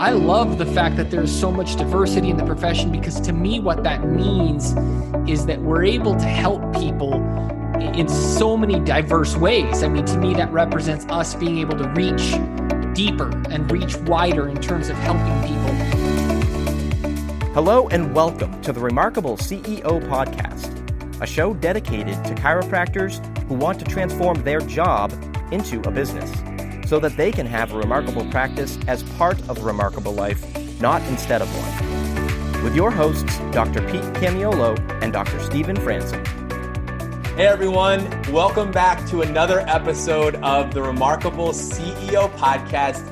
I love the fact that there's so much diversity in the profession because to me, what that means is that we're able to help people in so many diverse ways. I mean, to me, that represents us being able to reach deeper and reach wider in terms of helping people. Hello, and welcome to the Remarkable CEO Podcast, a show dedicated to chiropractors who want to transform their job into a business so that they can have a remarkable practice as part of a remarkable life, not instead of one. With your hosts, Dr. Pete Camiolo and Dr. Stephen Franson. Hey everyone, welcome back to another episode of the Remarkable CEO Podcast.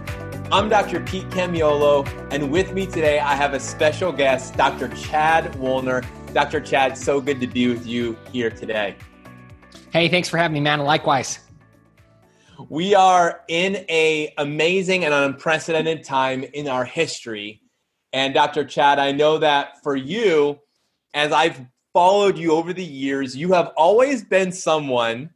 I'm Dr. Pete Camiolo, and with me today I have a special guest, Dr. Chad Woolner. Dr. Chad, so good to be with you here today. Hey, thanks for having me, man. Likewise. We are in a amazing and unprecedented time in our history. And Dr. Chad, I know that for you, as I've followed you over the years, you have always been someone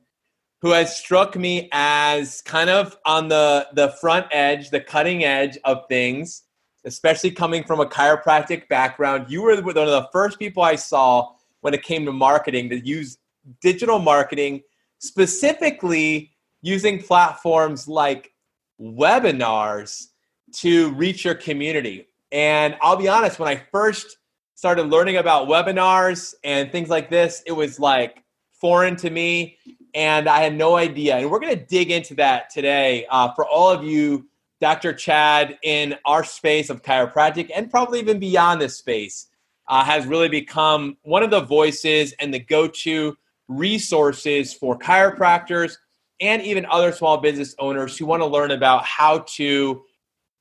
who has struck me as kind of on the, the front edge, the cutting edge of things, especially coming from a chiropractic background. You were one of the first people I saw when it came to marketing to use digital marketing specifically using platforms like webinars to reach your community. And I'll be honest, when I first started learning about webinars and things like this, it was like foreign to me and I had no idea. And we're going to dig into that today uh, for all of you, Dr. Chad, in our space of chiropractic and probably even beyond this space, uh, has really become one of the voices and the go to resources for chiropractors and even other small business owners who want to learn about how to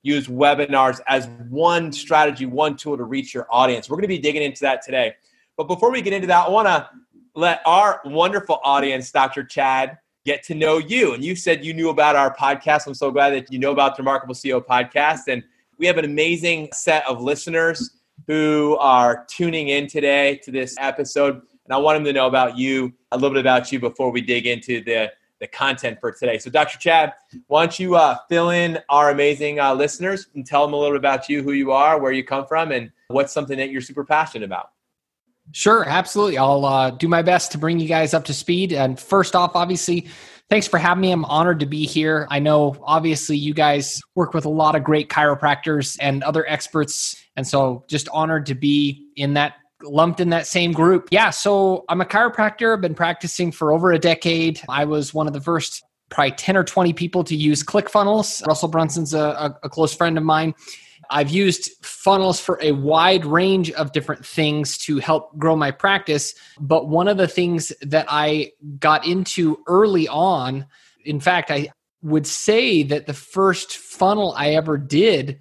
use webinars as one strategy, one tool to reach your audience. We're going to be digging into that today. But before we get into that, I want to let our wonderful audience, Dr. Chad, get to know you. And you said you knew about our podcast. I'm so glad that you know about the Remarkable CEO podcast. And we have an amazing set of listeners who are tuning in today to this episode. And I want them to know about you, a little bit about you before we dig into the the content for today. So, Dr. Chad, why don't you uh, fill in our amazing uh, listeners and tell them a little bit about you, who you are, where you come from, and what's something that you're super passionate about? Sure, absolutely. I'll uh, do my best to bring you guys up to speed. And first off, obviously, thanks for having me. I'm honored to be here. I know, obviously, you guys work with a lot of great chiropractors and other experts. And so, just honored to be in that lumped in that same group. Yeah, so I'm a chiropractor. I've been practicing for over a decade. I was one of the first probably 10 or 20 people to use ClickFunnels. Russell Brunson's a, a, close friend of mine. I've used funnels for a wide range of different things to help grow my practice. But one of the things that I got into early on, in fact, I would say that the first funnel I ever did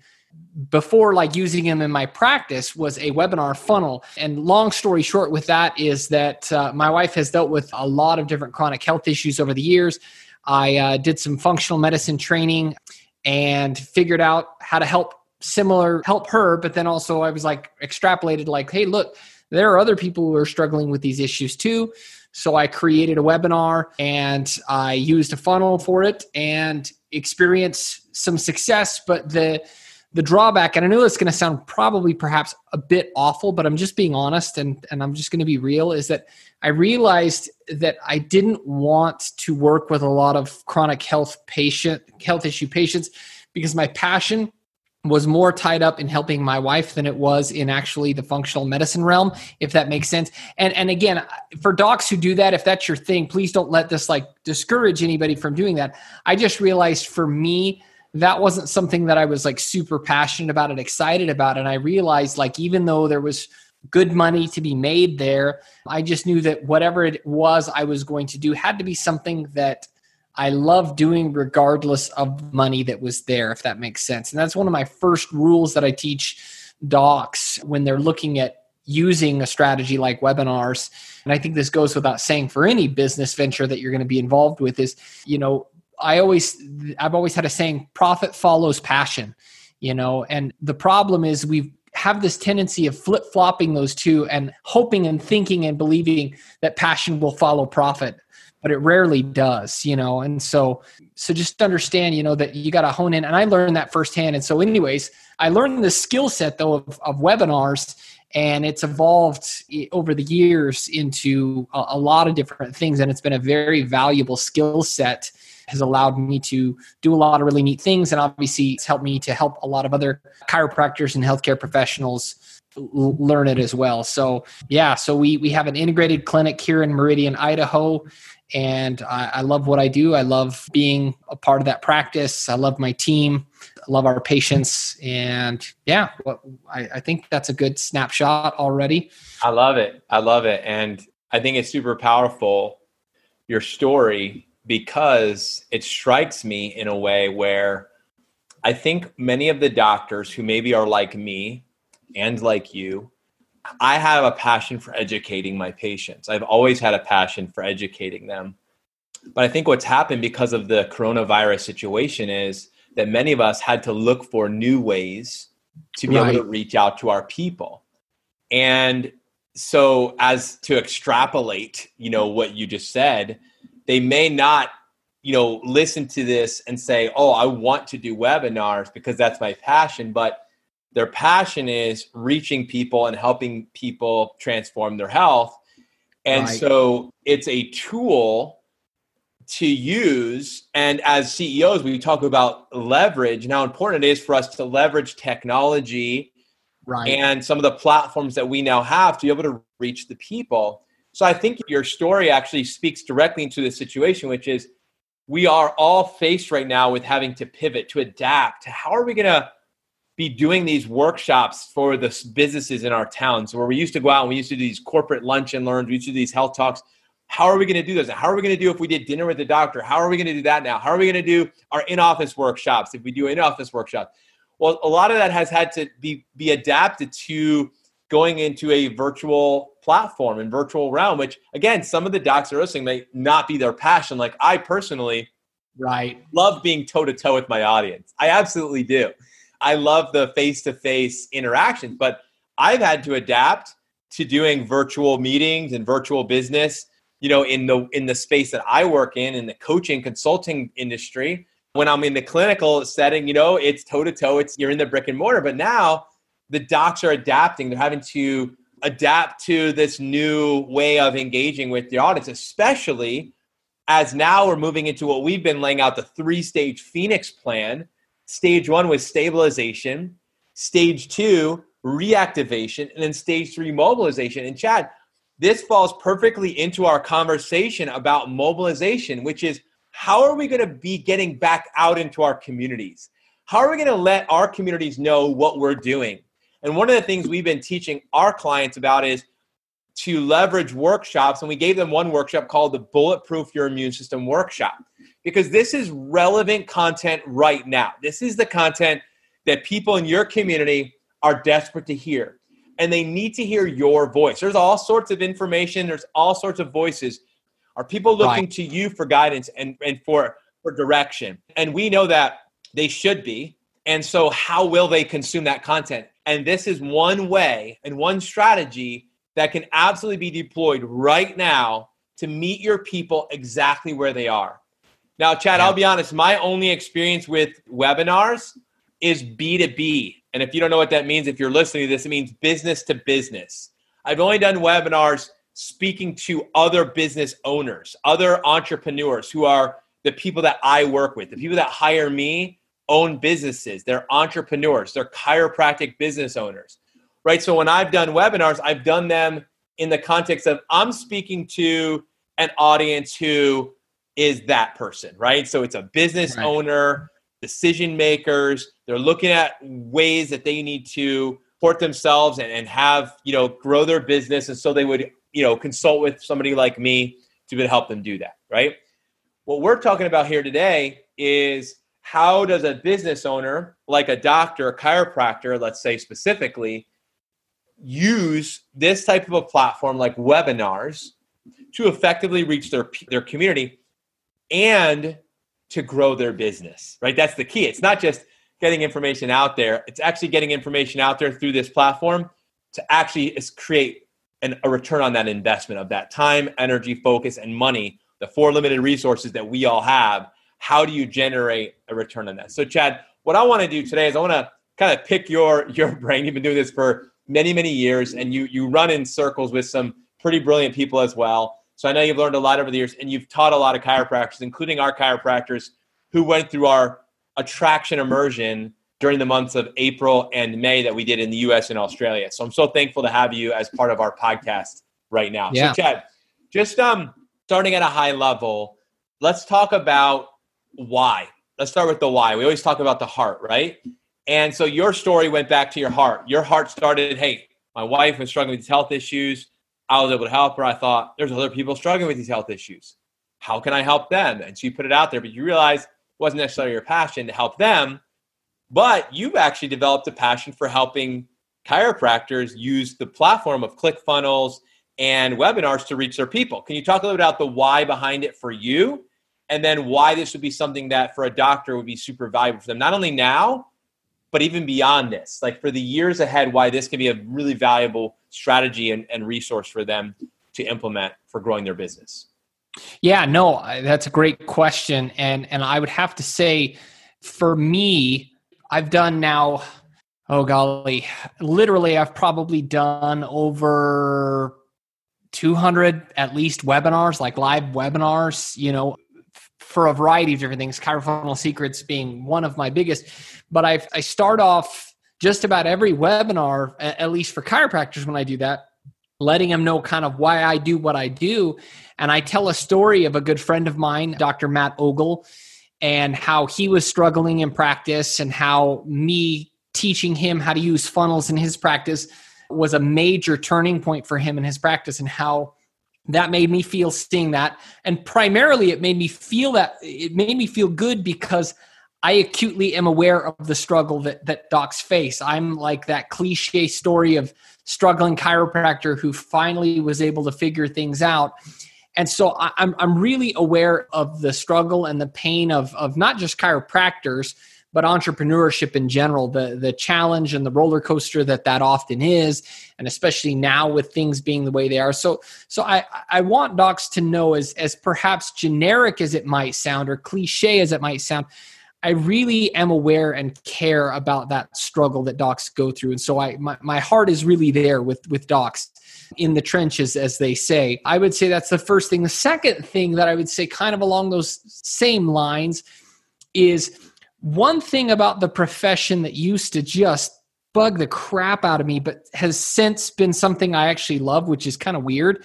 before like using them in my practice was a webinar funnel. And long story short with that is that uh, my wife has dealt with a lot of different chronic health issues over the years. I uh, did some functional medicine training and figured out how to help similar help her but then also i was like extrapolated like hey look there are other people who are struggling with these issues too. So i created a webinar and i used a funnel for it and experienced some success but the the drawback, and I know it's going to sound probably perhaps a bit awful, but I'm just being honest and, and I'm just going to be real, is that I realized that I didn't want to work with a lot of chronic health patient health issue patients because my passion was more tied up in helping my wife than it was in actually the functional medicine realm if that makes sense. And and again for docs who do that if that's your thing please don't let this like discourage anybody from doing that. I just realized for me that wasn't something that I was like super passionate about and excited about. And I realized like even though there was good money to be made there, I just knew that whatever it was I was going to do had to be something that I love doing regardless of money that was there, if that makes sense. And that's one of my first rules that I teach docs when they're looking at using a strategy like webinars and i think this goes without saying for any business venture that you're going to be involved with is you know I always I've always had a saying profit follows passion, you know, and the problem is we have this tendency of flip-flopping those two and hoping and thinking and believing that passion will follow profit. but it rarely does, you know. And so, so just understand, you know, that you got to hone in. And I learned that firsthand. And so, anyways, I learned the skill set though of, of webinars and it's evolved eh, over the years into a, a, lot of different things and it's been a very valuable skill set has allowed me to do a lot of really neat things and obviously it's helped me to help a lot of other chiropractors and healthcare professionals learn it as well. So yeah so we we have an integrated clinic here in meridian idaho and I, I love what i do. I love being a part of that practice. I love my team. I love our patients and yeah I, I, think that's a good snapshot already. I love it. I love it. And i think it's super powerful your story because it strikes me in a way where i think many of the doctors who maybe are like me and like you i have a passion for educating my patients i've always had a passion for educating them but i think what's happened because of the coronavirus situation is that many of us had to look for new ways to be right. able to reach out to our people. And so as to extrapolate, you know, what you just said, they may not, you know, listen to this and say, "Oh, I want to do webinars because that's my passion," but their passion is reaching people and helping people transform their health. And right. so it's a tool to use. And as CEOs, we talk about leverage and how important it is for us to leverage technology right. and some of the platforms that we now have to be able to reach the people. So I think your story actually speaks directly into the situation, which is we are all faced right now with having to pivot, to adapt. How are we going to be doing these workshops for the businesses in our towns where we used to go out and we used to do these corporate lunch and learns, we used to do these health talks how are we going to do this? How are we going to do if we did dinner with the doctor? How are we going to do that now? How are we going to do our in-office workshops if we do in-office workshops? Well, a lot of that has had to be be adapted to going into a virtual platform and virtual realm, which again, some of the docs are listening may not be their passion. Like I personally, right, love being toe to toe with my audience. I absolutely do. I love the face to face interactions, but I've had to adapt to doing virtual meetings and virtual business you know in the in the space that i work in in the coaching consulting industry when i'm in the clinical setting you know it's toe to toe it's you're in the brick and mortar but now the docs are adapting they're having to adapt to this new way of engaging with the audience especially as now we're moving into what we've been laying out the three stage phoenix plan stage one was stabilization stage two reactivation and then stage three mobilization and chad this falls perfectly into our conversation about mobilization, which is how are we going to be getting back out into our communities? How are we going to let our communities know what we're doing? And one of the things we've been teaching our clients about is to leverage workshops. And we gave them one workshop called the Bulletproof Your Immune System Workshop because this is relevant content right now. This is the content that people in your community are desperate to hear and they need to hear your voice. There's all sorts of information, there's all sorts of voices. Are people looking right. to you for guidance and, and for, for direction? And we know that they should be. And so, how will they consume that content? And this is one way and one strategy that can absolutely be deployed right now to meet your people exactly where they are. Now, Chad, yeah. I'll be honest, my only experience with webinars is B2B. And if you don't know what that means, if you're listening to this, it means business to business. I've only done webinars speaking to other business owners, other entrepreneurs who are the people that I work with. The people that hire me own businesses, they're entrepreneurs, they're chiropractic business owners, right? So when I've done webinars, I've done them in the context of I'm speaking to an audience who is that person, right? So it's a business right. owner decision makers. They're looking at ways that they need to support themselves and, and have, you know, grow their business. And so they would, you know, consult with somebody like me to help them do that, right? What we're talking about here today is how does a business owner, like a doctor, a chiropractor, let's say specifically, use this type of a platform like webinars to effectively reach their their community and to grow their business, right? That's the key. It's not just getting information out there, it's actually getting information out there through this platform to actually create an, a return on that investment of that time, energy, focus, and money the four limited resources that we all have, how do you generate a return on that? So, Chad, what I want to do today is I want to kind of pick your your brain. You've been doing this for many many years, and you you run in circles with some pretty brilliant people as well. So I know you've learned a lot over the years, and you've taught a lot of chiropractors, including our chiropractors who went through our attraction immersion during the months of April and May that we did in the US and Australia. So I'm so thankful to have you as part of our podcast right now. Yeah. So Chad, just um starting at a high level, let's talk about why. Let's start with the why. We always talk about the heart, right? And so your story went back to your heart. Your heart started, hey, my wife was struggling with these health issues. I was able to help her. I thought there's other people struggling with these health issues. How can I help them? And you put it out there, but you realize it wasn't necessarily your passion to help them but you've actually developed a passion for helping chiropractors use the platform of ClickFunnels and webinars to reach their people. Can you talk a little bit about the why behind it for you? And then why this would be something that for a doctor would be super valuable for them, not only now, but even beyond this, like for the years ahead, why this can be a really valuable strategy and, and resource for them to implement for growing their business. Yeah, no, that's a great question. And and I would have to say for me, I've done now, oh golly, literally, I've probably done over 200 at least webinars, like live webinars, you know, for a variety of different things, ChiroFunnel Secrets being one of my biggest. But I, I start off just about every webinar, at least for chiropractors when I do that, letting them know kind of why I do what I do. And I tell a story of a good friend of mine, Dr. Matt Ogle and how he was struggling in practice and how me teaching him how to use funnels in his practice was a major turning point for him in his practice and how that made me feel seeing that. And primarily it made me feel that it made me feel good because i acutely am aware of the struggle that that docs face. I'm like that cliche story of struggling chiropractor who finally was able to figure things out. And so I, am I'm really aware of the struggle and the pain of of not just chiropractors, but entrepreneurship in general, the the challenge and the roller coaster that that often is, and especially now with things being the way they are. So so I I want docs to know as as perhaps generic as it might sound or cliche as it might sound. I really am aware and care about that struggle that docs go through. And so I my, my heart is really there with with docs in the trenches, as they say. I would say that's the first thing. The second thing that I would say, kind of along those same lines, is one thing about the profession that used to just bug the crap out of me, but has since been something I actually love, which is kind of weird.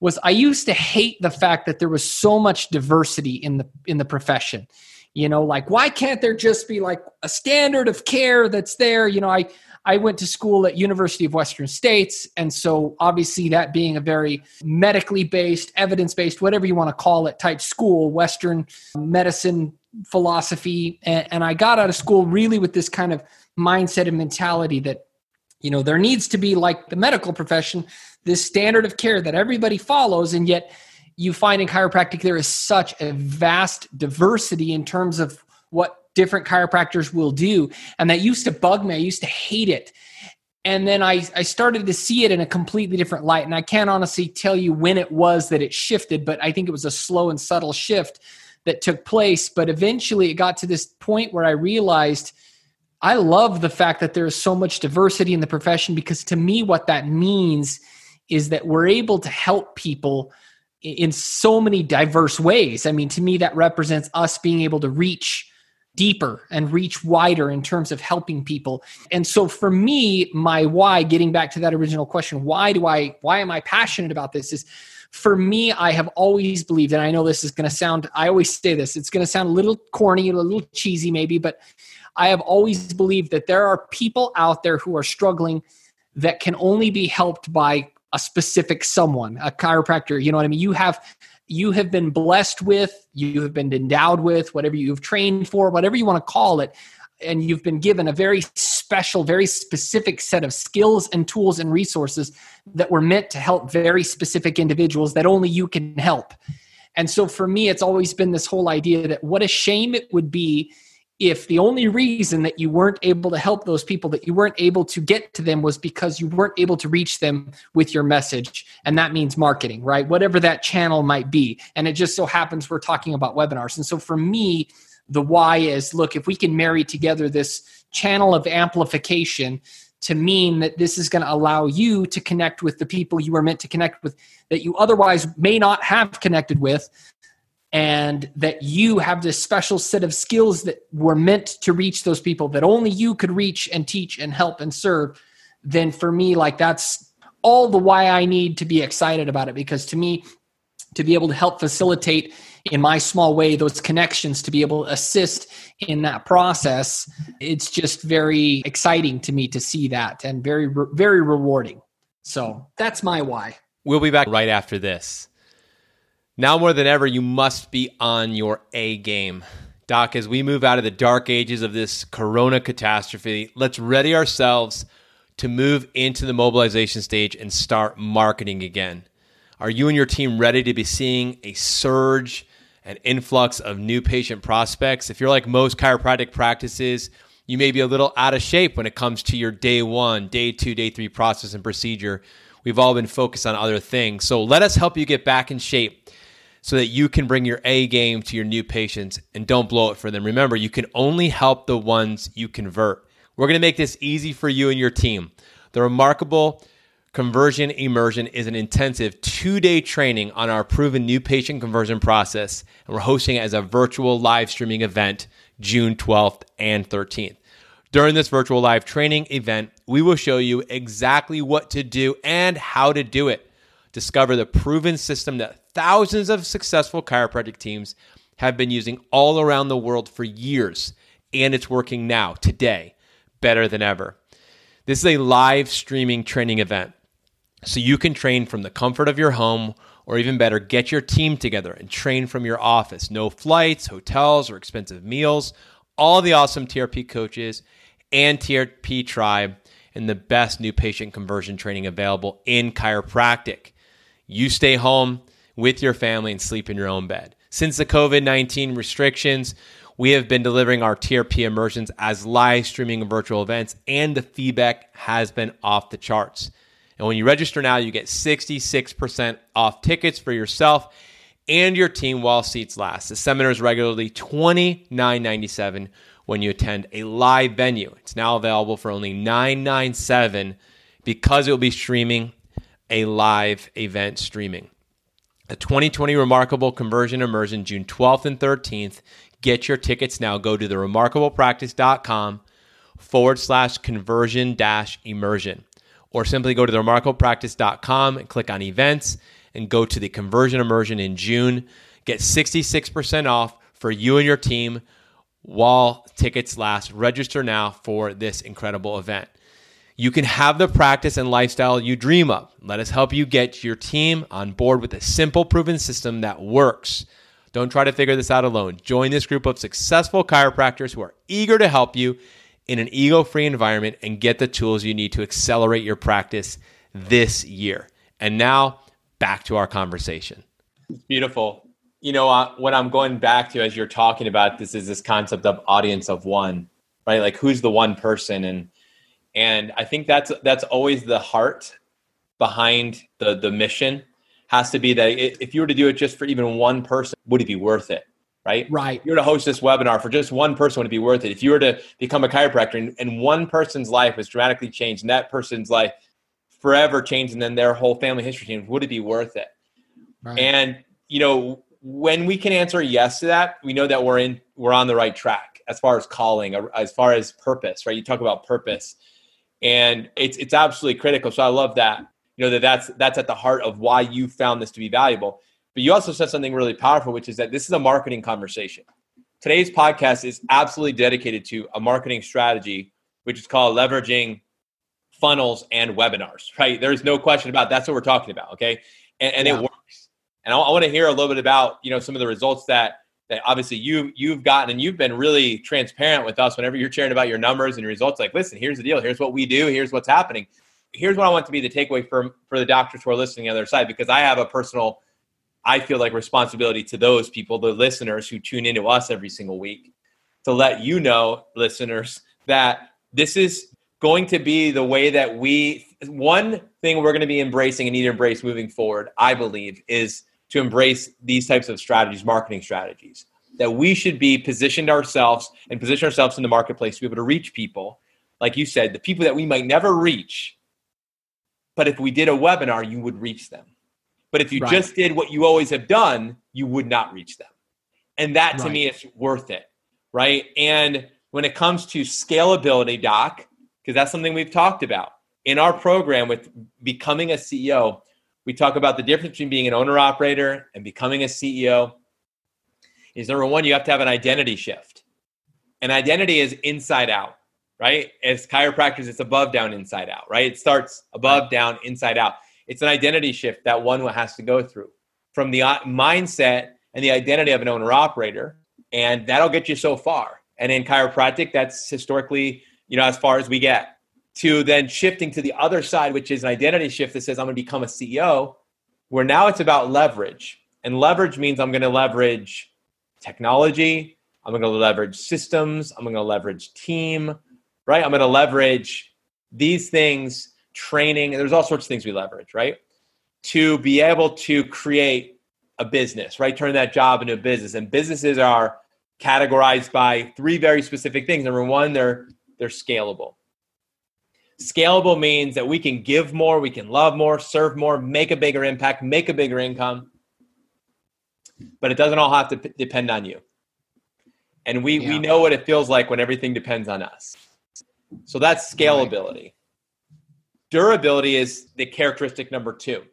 Was I used to hate the fact that there was so much diversity in the in the profession you know like why can't there just be like a standard of care that's there you know i I went to school at University of Western States, and so obviously that being a very medically based, evidence based, whatever you want to call it, type school, Western medicine philosophy, and, and I got out of school really with this kind of mindset and mentality that you know there needs to be like the medical profession this standard of care that everybody follows and yet you find in chiropractic there is such a vast diversity in terms of what different chiropractors will do. And that used to bug me. I used to hate it. And then I, I started to see it in a completely different light. And I can't honestly tell you when it was that it shifted, but I think it was a slow and subtle shift that took place. But eventually it got to this point where I realized I love the fact that there is so much diversity in the profession because to me, what that means is that we're able to help people in so many diverse ways. I mean, to me, that represents us being able to reach deeper and reach wider in terms of helping people. And so for me, my why, getting back to that original question, why do I, why am I passionate about this is for me, I have always believed, and I know this is going to sound, I always say this, it's going to sound a little corny, a little cheesy maybe, but I have always believed that there are people out there who are struggling that can only be helped by a specific someone, a chiropractor. You know what I mean? You have you have been blessed with, you have been endowed with, whatever you've trained for, whatever you want to call it, and you've been given a very special, very specific set of skills and tools and resources that were meant to help very specific individuals that only you can help. And so for me, it's always been this whole idea that what a shame it would be if the only reason that you weren't able to help those people that you weren't able to get to them was because you weren't able to reach them with your message. And that means marketing right? Whatever that channel might be. And it just so happens we're talking about webinars. And so for me the why is look if we can marry together this channel of amplification to mean that this is going to allow you to connect with the people you were meant to connect with that you otherwise may not have connected with and that you have this special set of skills that were meant to reach those people that only you could reach and teach and help and serve then for me like that's all the why i need to be excited about it. Because to me to be able to help facilitate in my small way those connections to be able to assist in that process it's just very exciting to me to see that and very very rewarding so that's my why we'll be back right after this now more than ever, you must be on your A game. Doc, as we move out of the dark ages of this corona catastrophe, let's ready ourselves to move into the mobilization stage and start marketing again. Are you and your team ready to be seeing a surge and influx of new patient prospects? If you're like most chiropractic practices, you may be a little out of shape when it comes to your day one, day two, day three process and procedure. We've all been focused on other things. So let us help you get back in shape so that you can bring your A game to your new patients and don't blow it for them. Remember, you can only help the ones you convert. We're going to make this easy for you and your team. The remarkable conversion immersion is an intensive two day training on our proven new patient conversion process, and we're hosting it as a virtual live streaming event June 12th and 13th. During this virtual live training event, we will show you exactly what to do and how to do it. Discover the proven system that thousands of successful chiropractic teams have been using all around the world for years, and it's working now, today, better than ever. This is a live streaming training event, so you can train from the comfort of your home, or even better, get your team together and train from your office. No flights, hotels, or expensive meals. All the awesome TRP coaches and TRP tribe, and the best new patient conversion training available in chiropractic. You stay home with your family and sleep in your own bed. Since the COVID 19 restrictions, we have been delivering our TRP immersions as live streaming virtual events, and the feedback has been off the charts. And when you register now, you get 66% off tickets for yourself and your team while seats last. The seminar is regularly $29.97 when you attend a live venue. It's now available for only $9.97 because it will be streaming a live event streaming. The 2020 Remarkable Conversion Immersion, June 12th and 13th. Get your tickets now. Go to the remarkablepractice.com forward slash conversion dash immersion. Or simply go to the remarkablepractice.com and click on events and go to the conversion immersion in June. Get 66% off for you and your team while tickets last. Register now for this incredible event. You can have the practice and lifestyle you dream of. Let us help you get your team on board with a simple, proven system that works. Don't try to figure this out alone. Join this group of successful chiropractors who are eager to help you in an ego free environment and get the tools you need to accelerate your practice this year. And now, back to our conversation. Beautiful. You know, uh, what I'm going back to as you're talking about this is this concept of audience of one, right? Like, who's the one person? And and I think that's that's always the heart behind the the mission has to be that if you were to do it just for even one person, would it be worth it? Right. Right. If you were to host this webinar for just one person, would it be worth it? If you were to become a chiropractor and, and one person's life was dramatically changed and that person's life forever changed and then their whole family history changed, would it be worth it? Right. And you know, when we can answer yes to that, we know that we're in we're on the right track as far as calling, uh, as far as purpose, right? You talk about purpose and it's it's absolutely critical. So I love that. You know that that's that's at the heart of why you found this to be valuable. But you also said something really powerful, which is that this is a marketing conversation. Today's podcast is absolutely dedicated to a marketing strategy, which is called leveraging funnels and webinars. Right? There's no question about that. that's what we're talking about. Okay, and, and yeah. it works. And I, I want to hear a little bit about you know some of the results that that obviously you you've gotten and you've been really transparent with us whenever you're sharing about your numbers and your results like listen here's the deal here's what we do here's what's happening here's what i want to be the takeaway for for the doctors who are listening on the other side because i have a personal i feel like responsibility to those people the listeners who tune into us every single week to let you know, listeners, that this is going to be the way that we one thing we're going to be embracing and need to embrace moving forward, I believe, is to embrace these types of strategies, marketing strategies. That we should be positioned ourselves and position ourselves in the marketplace to be able to reach people, like you said, the people that we might never reach. But if we did a webinar, you would reach them. But if you right. just did what you always have done, you would not reach them. And that to right. me is worth it. Right. And when it comes to scalability, Doc, because that's something we've talked about in our program with becoming a CEO. We talk about the difference between being an owner operator and becoming a CEO. Is number one, you have to have an identity shift. An identity is inside out, right? As chiropractors, it's above, down, inside out, right? It starts above, down, inside out. It's an identity shift that one has to go through from the uh, mindset and the identity of an owner operator, and that'll get you so far. And in chiropractic, that's historically you know, as far as we get to then shifting to the other side, which is an identity shift that says I'm going to become a CEO, where now it's about leverage. And leverage means I'm going to leverage technology, I'm going to leverage systems, I'm going to leverage team, right? I'm going to leverage these things, training. There's all sorts of things we leverage, right? To be able to create a business, right? Turn that job into a business. And businesses are categorized by three very specific things. Number one, they're they're scalable. Scalable means that we can give more, we can love more, serve more, make a bigger impact, make a bigger income. But it doesn't all have to p- depend on you. And we, yeah. we know what it feels like when everything depends on us. So that's scalability. Durability is the characteristic number two.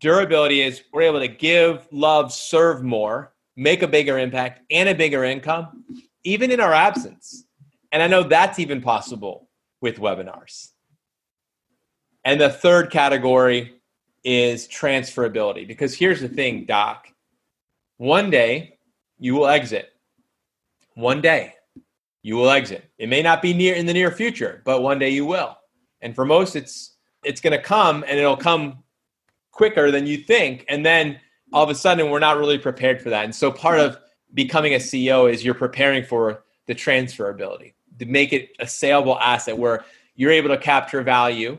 Durability is we're able to give, love, serve more, make a bigger impact, and a bigger income, even in our absence. And I know that's even possible with webinars. And the third category is transferability. Because here's the thing, Doc. One day you will exit. One day you will exit. It may not be near in the near future, but one day you will. And for most it's it's going to come and it'll come quicker than you think and then all of a sudden we're not really prepared for that. And so part of becoming a CEO is you're preparing for the transferability to make it a saleable asset where you're able to capture value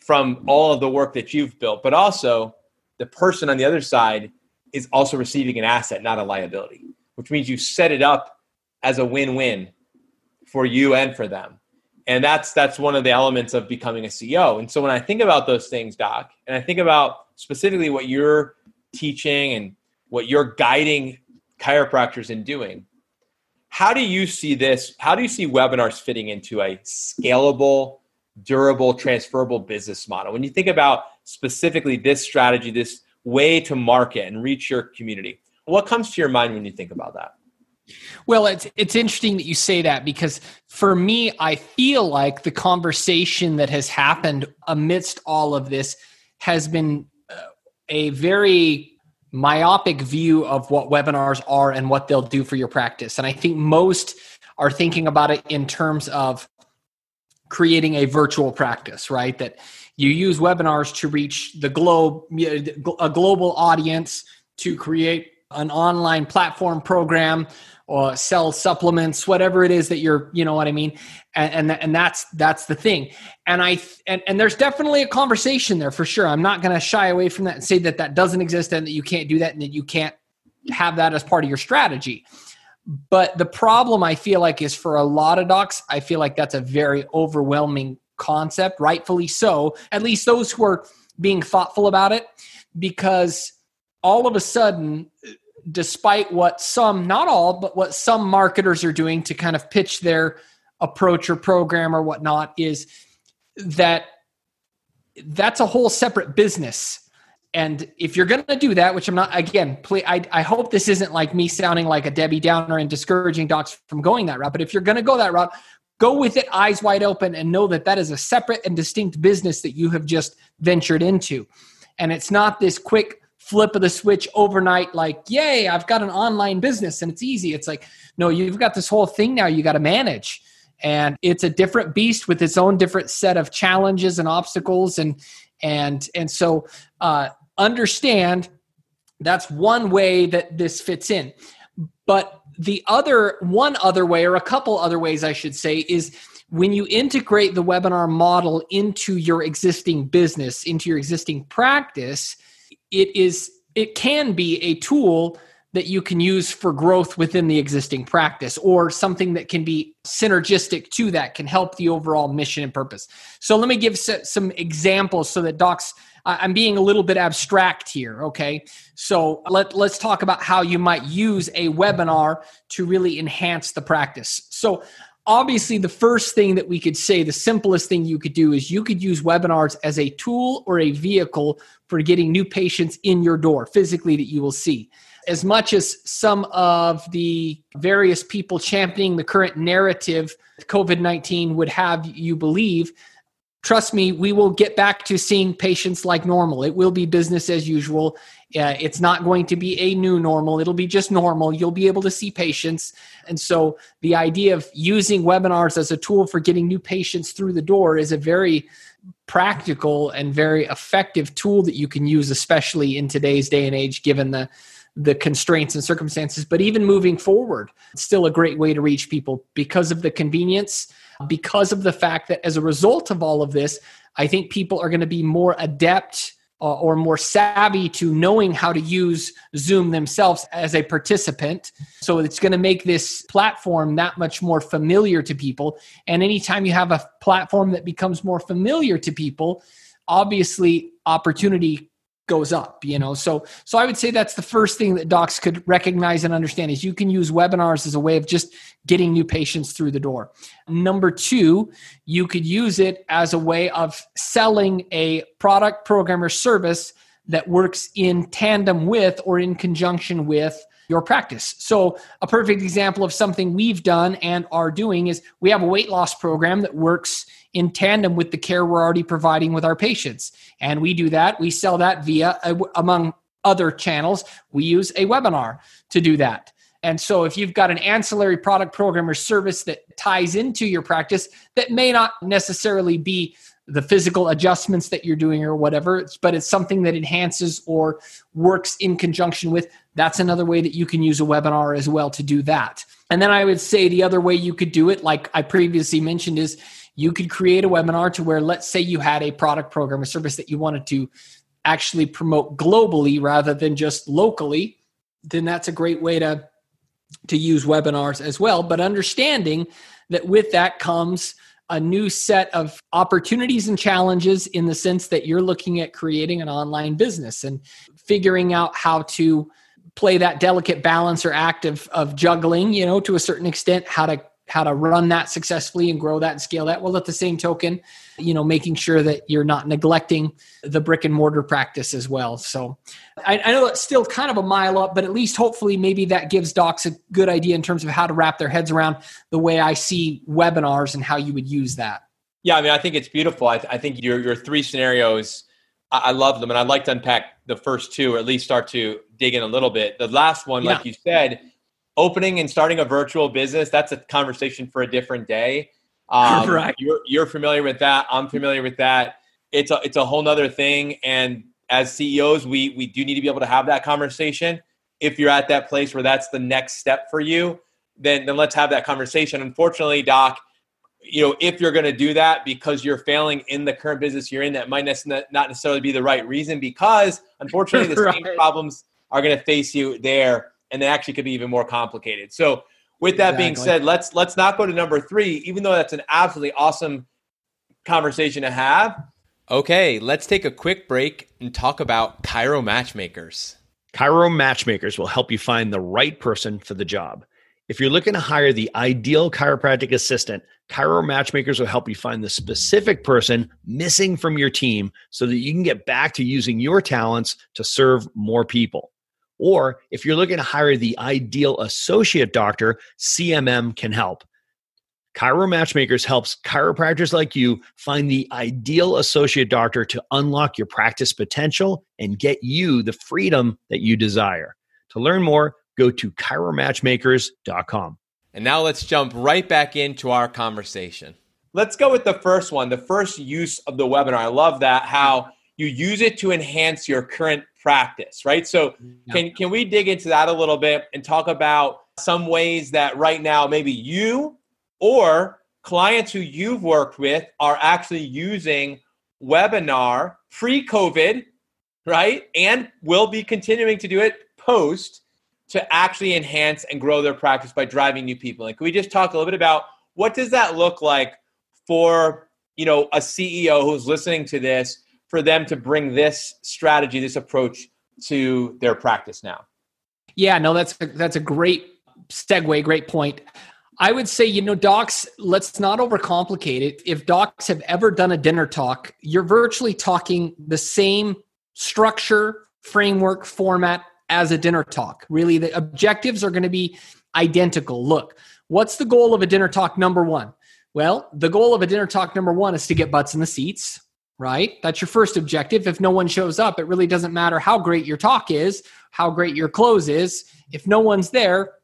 from all of the work that you've built, but also the person on the other side is also receiving an asset, not a liability, which means you set it up as a win-win for you and for them. And that's that's one of the elements of becoming a CEO. And so when I think about those things, Doc, and I think about specifically what you're teaching and what you're guiding chiropractors in doing, how do you see this? How do you see webinars fitting into a scalable, durable, transferable business model? When you think about specifically this strategy, this way to market and reach your community, what comes to your mind when you think about that? Well, it's it's interesting that you say that because for me, I feel like the conversation that has happened amidst all of this has been uh, a very myopic view of what webinars are and what they'll do for your practice. And I think most are thinking about it in terms of creating a virtual practice, right? That you use webinars to reach the globe, a global audience, to create an online platform program or sell supplements, whatever it is that you're, you know what I mean? And, and, and that's, that's the thing. And I, and, and there's definitely a conversation there for sure. I'm not going to shy away from that and say that that doesn't exist and that you can't do that and that you can't have that as part of your strategy. But the problem I feel like is for a lot of docs, I feel like that's a very overwhelming concept, rightfully so, at least those who are being thoughtful about it, because all of a sudden despite what some, not all, but what some marketers are doing to kind of pitch their approach or program or whatnot, is that that's a whole separate business. And if you're going to do that, which I'm not, again, please, I, I hope this isn't like me sounding like a Debbie Downer and discouraging docs from going that route. But if you're going to go that route, go with it eyes wide open and know that that is a separate and distinct business that you have just ventured into. And it's not this quick flip of the switch overnight like yay i've got an online business and it's easy. It's like no you've got this whole thing now you got to manage. And it's a different beast with its own different set of challenges and obstacles and and and so uh, understand that's one way that this fits in. But the other, one other way, or a couple other ways I should say, is when you integrate the webinar model into your existing business, into your existing practice, it is it can be a tool that you can use for growth within the existing practice or something that can be synergistic to that can help the overall mission and purpose. So let me give some examples so that docs I'm being a little bit abstract here, okay? So let let's talk about how you might use a webinar to really enhance the practice. So obviously the first thing that we could say the simplest thing you could do is you could use webinars as a tool or a vehicle for getting new patients in your door physically that you will see. As much as some of the various people championing the current narrative COVID 19 would have you believe, trust me, we will get back to seeing patients like normal. It will be business as usual. Uh, it's not going to be a new normal. It'll be just normal. You'll be able to see patients. And so the idea of using webinars as a tool for getting new patients through the door is a very practical and very effective tool that you can use, especially in today's day and age, given the the constraints and circumstances. But even moving forward, it's still a great way to reach people because of the convenience, because of the fact that as a result of all of this, I think people are going to be more adept uh, or more savvy to knowing how to use Zoom themselves as a participant. So it's going to make this platform that much more familiar to people. And anytime you have a platform that becomes more familiar to people, obviously opportunity goes up you know so so i would say that's the first thing that docs could recognize and understand is you can use webinars as a way of just getting new patients through the door number two you could use it as a way of selling a product program or service that works in tandem with or in conjunction with your practice. So, a perfect example of something we've done and are doing is we have a weight loss program that works in tandem with the care we're already providing with our patients. And we do that, we sell that via, among other channels, we use a webinar to do that. And so, if you've got an ancillary product program or service that ties into your practice that may not necessarily be the physical adjustments that you're doing or whatever, but it's something that enhances or works in conjunction with, that's another way that you can use a webinar as well to do that. And then I would say the other way you could do it, like I previously mentioned, is you could create a webinar to where, let's say, you had a product program, a service that you wanted to actually promote globally rather than just locally. Then that's a great way to to use webinars as well. But understanding that with that comes a new set of opportunities and challenges in the sense that you're looking at creating an online business and figuring out how to play that delicate balance or act of, of juggling you know to a certain extent how to how to run that successfully and grow that and scale that well at the same token you know making sure that you're not neglecting the brick and mortar practice as well. So I, I, know it's still kind of a mile up but at least hopefully maybe that gives docs a good idea in terms of how to wrap their heads around the way i see webinars and how you would use that. Yeah i mean i think it's beautiful. I, th- I think your, your three scenarios I, I love them and i'd like to unpack the first two or at least start to dig in a little bit. The last one yeah. like you said opening and starting a virtual business that's a conversation for a different day um, right. You're, you're familiar with that. I'm familiar with that. It's a it's a whole nother thing. And as CEOs, we we do need to be able to have that conversation. If you're at that place where that's the next step for you, then then let's have that conversation. Unfortunately, Doc, you know, if you're going to do that because you're failing in the current business you're in, that might not necessarily be the right reason because unfortunately the right. same problems are going to face you there and they actually could be even more complicated. So with that exactly. being said, let's let's not go to number three, even though that's an absolutely awesome conversation to have. Okay, let's take a quick break and talk about Chiro Matchmakers. Chiro Matchmakers will help you find the right person for the job. If you're looking to hire the ideal chiropractic assistant, Chiro Matchmakers will help you find the specific person missing from your team so that you can get back to using your talents to serve more people. Or if you're looking to hire the ideal associate doctor, CMM can help. Chiro Matchmakers helps chiropractors like you find the ideal associate doctor to unlock your practice potential and get you the freedom that you desire. To learn more, go to chiromatchmakers.com. And now let's jump right back into our conversation. Let's go with the first one, the first use of the webinar. I love that how mm-hmm. You use it to enhance your current practice, right? So can can we dig into that a little bit and talk about some ways that right now maybe you or clients who you've worked with are actually using webinar pre COVID, right? And will be continuing to do it post to actually enhance and grow their practice by driving new people. And can we just talk a little bit about what does that look like for, you know, a CEO who's listening to this for them to bring this strategy, this approach to their practice now? Yeah, no, that's a, that's a great segue, great point. I would say, you know, docs, let's not overcomplicate it. If docs have ever done a dinner talk, you're virtually talking the same structure, framework, format as a dinner talk. Really, the objectives are going to be identical. Look, what's the goal of a dinner talk number one? Well, the goal of a dinner talk number one is to get butts in the seats, right? That's your first objective. If no one shows up, it really doesn't matter how great your talk is, how great your close is. If no one's there,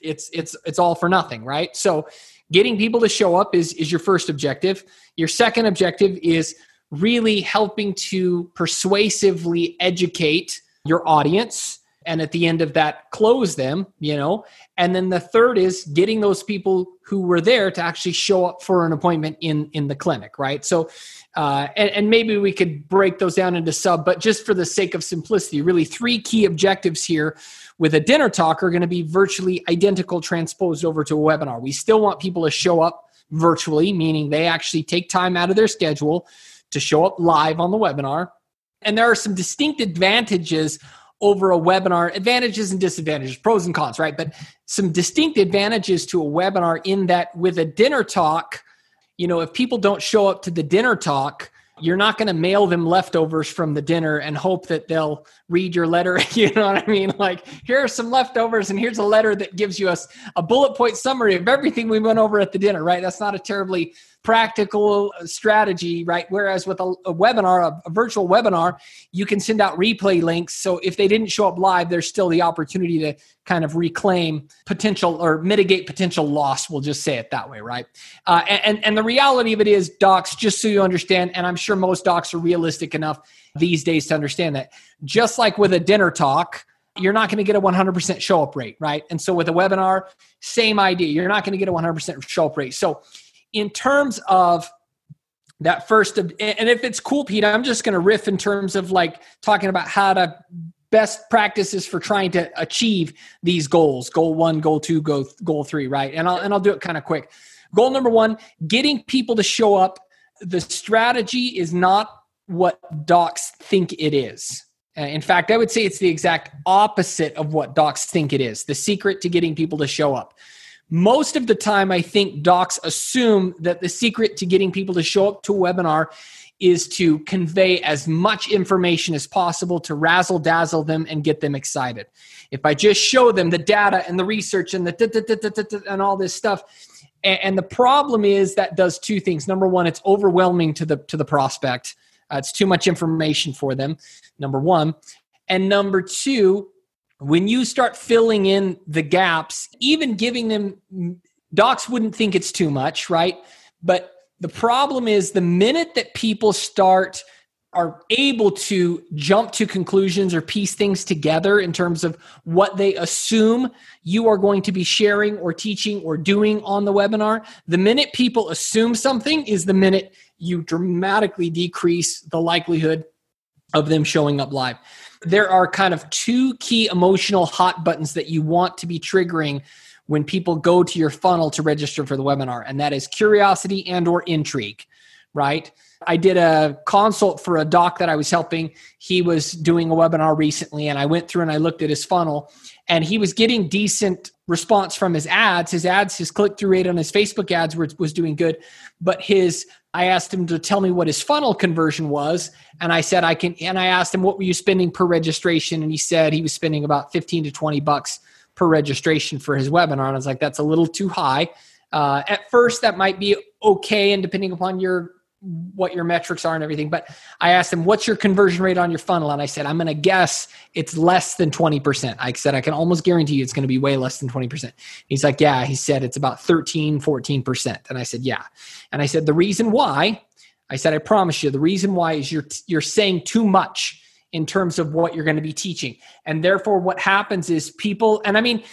it's it's it's all for nothing, right? So getting people to show up is is your first objective. Your second objective is really helping to persuasively educate your audience and at the end of that close them you know and then the third is getting those people who were there to actually show up for an appointment in in the clinic right so uh, and, and maybe we could break those down into sub but just for the sake of simplicity really three key objectives here with a dinner talk are going to be virtually identical transposed over to a webinar. We still want people to show up virtually, meaning they actually take time out of their schedule to show up live on the webinar. And there are some distinct advantages over a webinar, advantages and disadvantages, pros and cons, right? But some distinct advantages to a webinar in that with a dinner talk, you know, if people don't show up to the dinner talk, you're not going to mail them leftovers from the dinner and hope that they'll read your letter. You know what I mean? Like, here are some leftovers, and here's a letter that gives you a, a bullet point summary of everything we went over at the dinner, right? That's not a terribly practical strategy, right? Whereas with a, a webinar, a, a, virtual webinar, you can send out replay links. So if they didn't show up live, there's still the opportunity to kind of reclaim potential or mitigate potential loss. We'll just say it that way, right? Uh, and, and the reality of it is, docs, just so you understand, and I'm sure most docs are realistic enough these days to understand that, just like with a dinner talk, you're not going to get a 100% show up rate, right? And so with a webinar, same idea. You're not going to get a 100% show up rate. So in terms of that first and if it's cool pete i'm just going to riff in terms of like talking about how to best practices for trying to achieve these goals goal one goal two goal, goal three right? And i'll and i'll do it kind of quick. Goal number one getting people to show up. The strategy is not what docs think it is. In fact i would say it's the exact opposite of what docs think it is. The secret to getting people to show up most of the time, I think docs assume that the secret to getting people to show up to a webinar is to convey as much information as possible to razzle dazzle them and get them excited. If I just show them the data and the research and the and all this stuff, and the problem is that does two things. Number one, it's overwhelming to the to the prospect. Uh, it's too much information for them. Number one, and number two, when you start filling in the gaps, even giving them, docs wouldn't think it's too much, right? But the problem is the minute that people start are able to jump to conclusions or piece things together in terms of what they assume you are going to be sharing or teaching or doing on the webinar, the minute people assume something is the minute you dramatically decrease the likelihood of them showing up live there are kind of two key emotional hot buttons that you want to be triggering when people go to your funnel to register for the webinar and that is curiosity and or intrigue right? I did a consult for a doc that i was helping. He was doing a webinar recently and i went through and i looked at his funnel and he was getting decent response from his ads his ads his click-through rate on his facebook ads was, was doing good but his I asked him to tell me what his funnel conversion was. And I said, I can, and I asked him, what were you spending per registration? And he said he was spending about 15 to 20 bucks per registration for his webinar. And I was like, that's a little too high. Uh, at first, that might be okay. And depending upon your what your metrics are and everything. But I asked him, what's your conversion rate on your funnel? And I said, I'm going to guess it's less than 20%. I said, I can almost guarantee you it's going to be way less than 20%. He's like, yeah, he said it's about 13, 14%. And I said, yeah. And I said, the reason why, I said, I promise you, the reason why is you're, you're saying too much in terms of what you're going to be teaching. And therefore what happens is people, and I mean,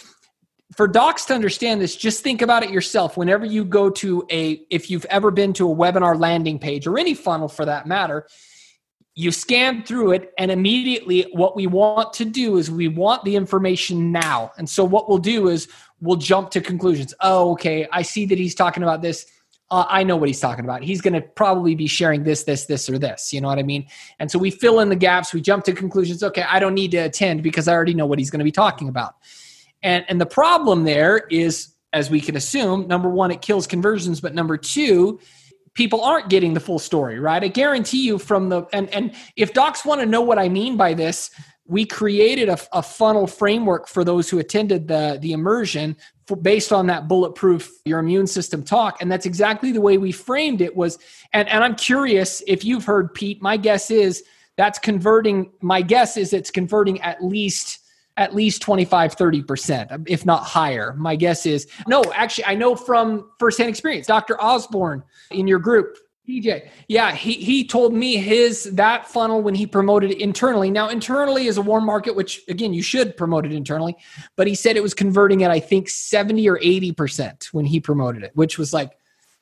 for docs to understand this, just think about it yourself. Whenever you go to a, if you've ever been to a webinar landing page or any funnel for that matter, you scan through it, and immediately what we want to do is we want the information now. And so what we'll do is we'll jump to conclusions. Oh, okay, I see that he's talking about this. Uh, I know what he's talking about. He's going to probably be sharing this, this, this, or this. You know what I mean? And so we fill in the gaps. We jump to conclusions. Okay, I don't need to attend because I already know what he's going to be talking about. And and the problem there is, as we can assume, number one, it kills conversions, but number two, people aren't getting the full story, right? I guarantee you from the and and if docs want to know what I mean by this, we created a, a funnel framework for those who attended the the immersion for, based on that bulletproof your immune system talk and that's exactly the way we framed it was and and I'm curious if you've heard Pete my guess is that's converting my guess is it's converting at least at least 25 30% if not higher. My guess is no actually i know from firsthand experience dr osborne in your group dj yeah he, he told me his that funnel when he promoted internally. Now internally is a warm market which again you should promote it internally but he said it was converting at i think 70 or 80% when he promoted it which was like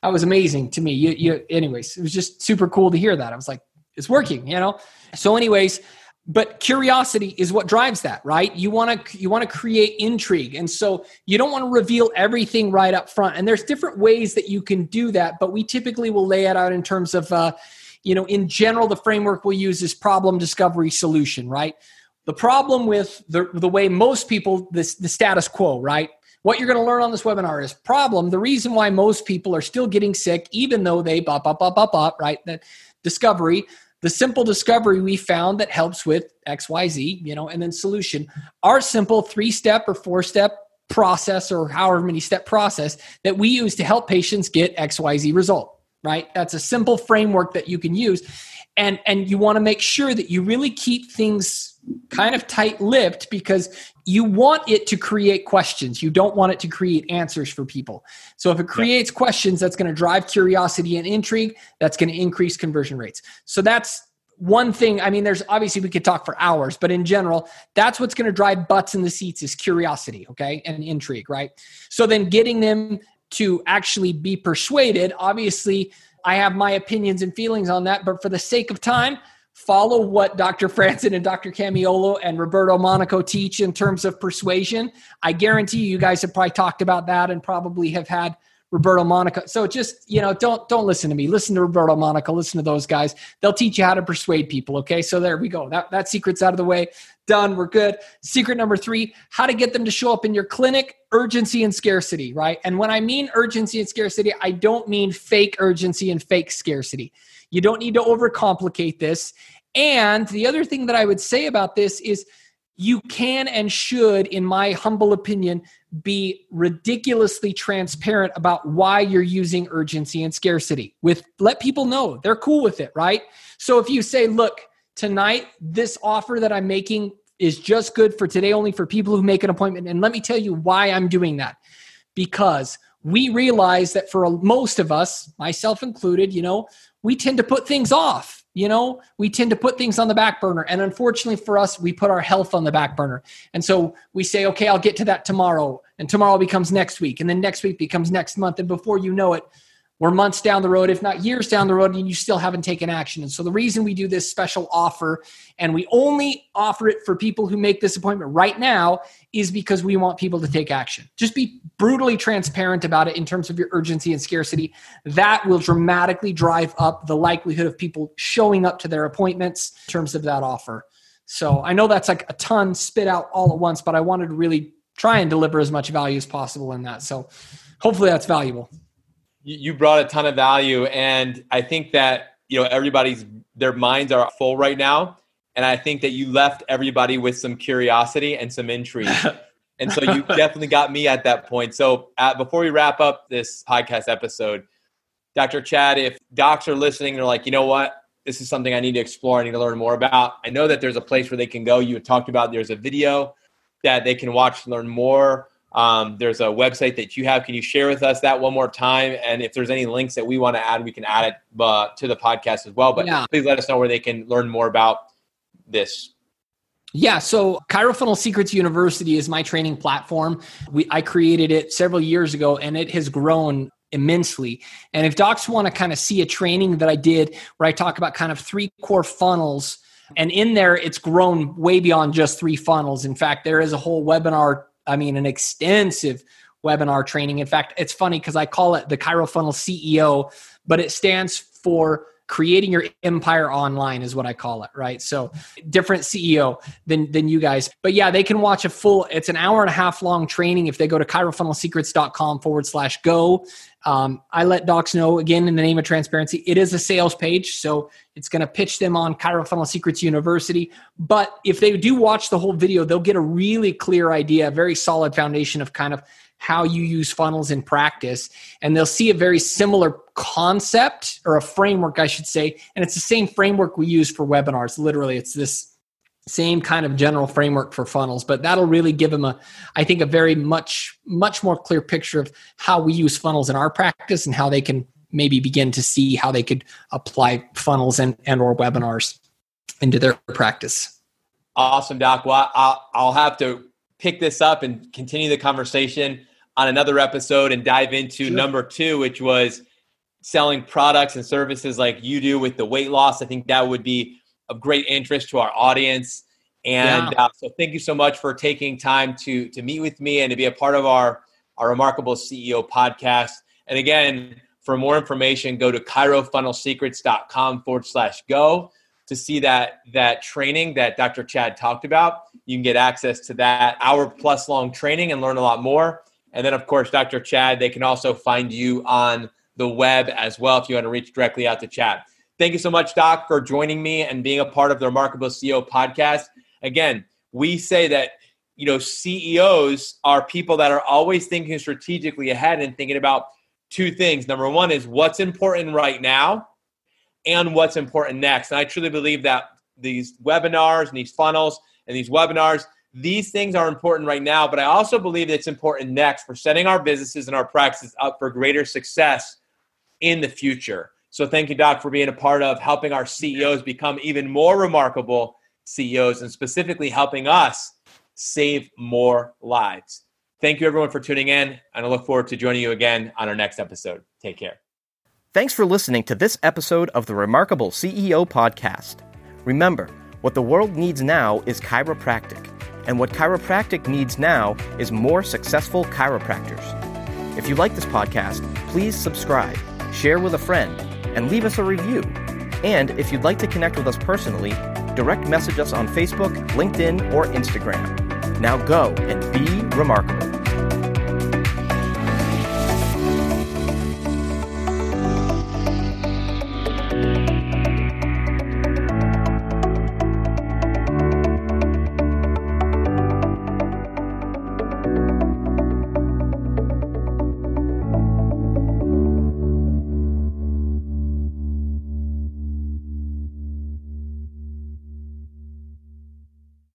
that was amazing to me. You, you anyways it was just super cool to hear that. I was like it's working you know? So anyways but curiosity is what drives that right? You want to you want to create intrigue. And so you don't want to reveal everything right up front. And there's different ways that you can do that but we typically will lay it out in terms of uh, you know in general the framework we'll use is problem discovery solution right? The problem with the, the way most people this the status quo right? What you're going to learn on this webinar is problem the reason why most people are still getting sick even though they bop bop bop bop bop right? That discovery the simple discovery we found that helps with xyz you know and then solution. Our simple three step or four step process or however many step process that we use to help patients get xyz result right? That's a simple framework that you can use. And and you want to make sure that you really keep things kind of tight lipped because you want it to create questions. You don't want it to create answers for people. So if it creates yeah. questions, that's going to drive curiosity and intrigue. That's going to increase conversion rates. So that's one thing. I mean, there's obviously we could talk for hours, but in general, that's what's going to drive butts in the seats is curiosity, okay, and intrigue, right? So then getting them to actually be persuaded, obviously, I have my opinions and feelings on that, but for the sake of time, follow what Dr. Franson and Dr. Camiolo and Roberto Monaco teach in terms of persuasion. I guarantee you, you guys have probably talked about that and probably have had Roberto Monaco. So just, you know, don't don't listen to me. Listen to Roberto Monaco. Listen to those guys. They'll teach you how to persuade people. Okay. So there we go. That that secret's out of the way. Done. We're good. Secret number three, how to get them to show up in your clinic, urgency and scarcity, right? And when I mean urgency and scarcity, I don't mean fake urgency and fake scarcity. You don't need to overcomplicate this. And the other thing that I would say about this is you can and should, in my humble opinion, be ridiculously transparent about why you're using urgency and scarcity. With let people know they're cool with it, right? So if you say, look, tonight, this offer that I'm making is just good for today only for people who make an appointment. And let me tell you why I'm doing that. Because we realize that for most of us, myself included, you know, we tend to put things off. You know, we tend to put things on the back burner. And unfortunately for us, we put our health on the back burner. And so we say, okay, I'll get to that tomorrow. And tomorrow becomes next week. And then next week becomes next month. And before you know it, we're months down the road, if not years down the road, and you still haven't taken action. And so the reason we do this special offer and we only offer it for people who make this appointment right now is because we want people to take action. Just be brutally transparent about it in terms of your urgency and scarcity. That will dramatically drive up the likelihood of people showing up to their appointments in terms of that offer. So I know that's like a ton spit out all at once, but I wanted to really try and deliver as much value as possible in that. So hopefully that's valuable you brought a ton of value and i think that you know everybody's their minds are full right now and i think that you left everybody with some curiosity and some intrigue. And so you definitely got me at that point. So uh, before we wrap up this podcast episode dr chad if docs are listening they're like you know what? This is something i need to explore. I need to learn more about. I know that there's a place where they can go. You talked about there's a video that they can watch to learn more um, there's a website that you have. Can you share with us that one more time? And if there's any links that we want to add, we can add it uh, to the podcast as well. But yeah. please let us know where they can learn more about this. Yeah, so ChiroFunnel Secrets University is my training platform. We, I created it several years ago and it has grown immensely. And if docs want to kind of see a training that I did where I talk about kind of three core funnels, and in there it's grown way beyond just three funnels. In fact, there is a whole webinar, I mean, an extensive webinar training. In fact, it's funny because I call it the ChiroFunnel CEO, but it stands for creating your empire online is what I call it, right? So different CEO than than you guys. But yeah, they can watch a full, it's an hour and a half long training if they go to chirofunnelsecrets.com forward slash go. Um, I let docs know again in the name of transparency, it is a sales page. So it's going to pitch them on ChiroFunnel Secrets University. But if they do watch the whole video, they'll get a really clear idea, a very solid foundation of kind of how you use funnels in practice and they'll see a very similar concept or a framework i should say and it's the same framework we use for webinars literally it's this same kind of general framework for funnels but that'll really give them a i think a very much much more clear picture of how we use funnels in our practice and how they can maybe begin to see how they could apply funnels and, and or webinars into their practice awesome doc well I'll, I'll have to pick this up and continue the conversation on another episode and dive into sure. number two, which was selling products and services like you do with the weight loss. I think that would be of great interest to our audience. And yeah. uh, so, thank you so much for taking time to to meet with me and to be a part of our our remarkable CEO podcast. And again, for more information, go to chirofunnelsecrets.com forward slash go to see that that training that Dr. Chad talked about. You can get access to that hour plus long training and learn a lot more. And then, of course, Dr. Chad, they can also find you on the web as well if you want to reach directly out to Chad. Thank you so much, Doc, for joining me and being a part of the Remarkable CEO podcast. Again, we say that you know CEOs are people that are always thinking strategically ahead and thinking about two things. Number one is what's important right now and what's important next. And I truly believe that these webinars and these funnels and these webinars these things are important right now, but I also believe that it's important next for setting our businesses and our practices up for greater success in the future. So thank you, Doc, for being a part of helping our CEOs become even more remarkable CEOs and specifically helping us save more lives. Thank you, everyone, for tuning in, and I look forward to joining you again on our next episode. Take care. Thanks for listening to this episode of the Remarkable CEO Podcast. Remember, what the world needs now is chiropractic and what chiropractic needs now is more successful chiropractors. If you like this podcast, please subscribe, share with a friend, and leave us a review. And if you'd like to connect with us personally, direct message us on Facebook, LinkedIn, or Instagram. Now go and be remarkable.